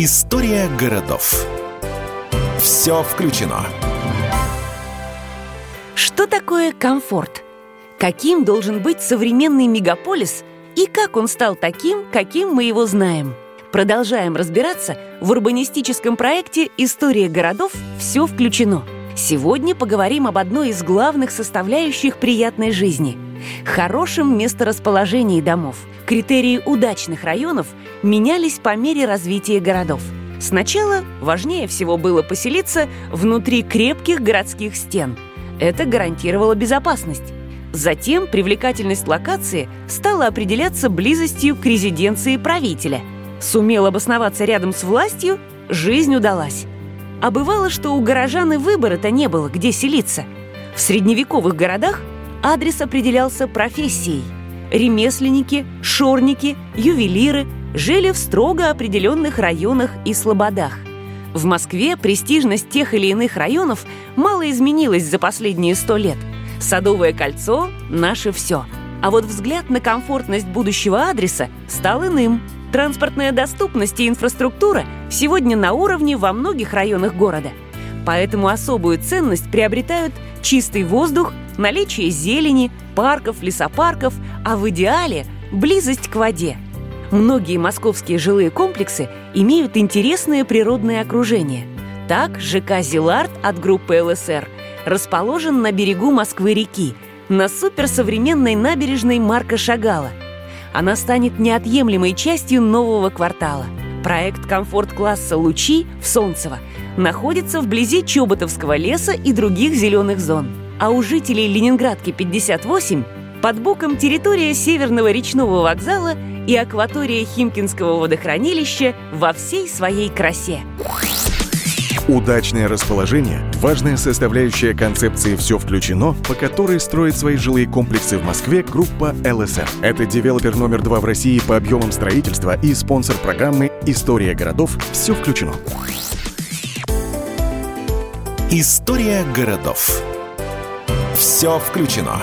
История городов. Все включено. Что такое комфорт? Каким должен быть современный мегаполис и как он стал таким, каким мы его знаем? Продолжаем разбираться в урбанистическом проекте «История городов. Все включено». Сегодня поговорим об одной из главных составляющих приятной жизни – хорошем месторасположении домов. Критерии удачных районов менялись по мере развития городов. Сначала важнее всего было поселиться внутри крепких городских стен. Это гарантировало безопасность. Затем привлекательность локации стала определяться близостью к резиденции правителя – Сумел обосноваться рядом с властью, жизнь удалась. А бывало, что у горожан и выбора-то не было, где селиться. В средневековых городах адрес определялся профессией. Ремесленники, шорники, ювелиры жили в строго определенных районах и слободах. В Москве престижность тех или иных районов мало изменилась за последние сто лет. Садовое кольцо – наше все. А вот взгляд на комфортность будущего адреса стал иным – Транспортная доступность и инфраструктура сегодня на уровне во многих районах города. Поэтому особую ценность приобретают чистый воздух, наличие зелени, парков, лесопарков, а в идеале – близость к воде. Многие московские жилые комплексы имеют интересное природное окружение. Так, ЖК «Зилард» от группы ЛСР расположен на берегу Москвы-реки, на суперсовременной набережной Марка Шагала – она станет неотъемлемой частью нового квартала. Проект комфорт-класса «Лучи» в Солнцево находится вблизи Чоботовского леса и других зеленых зон. А у жителей Ленинградки 58 под боком территория Северного речного вокзала и акватория Химкинского водохранилища во всей своей красе. Удачное расположение – важная составляющая концепции «Все включено», по которой строит свои жилые комплексы в Москве группа ЛСР. Это девелопер номер два в России по объемам строительства и спонсор программы «История городов. Все включено». История городов. Все включено.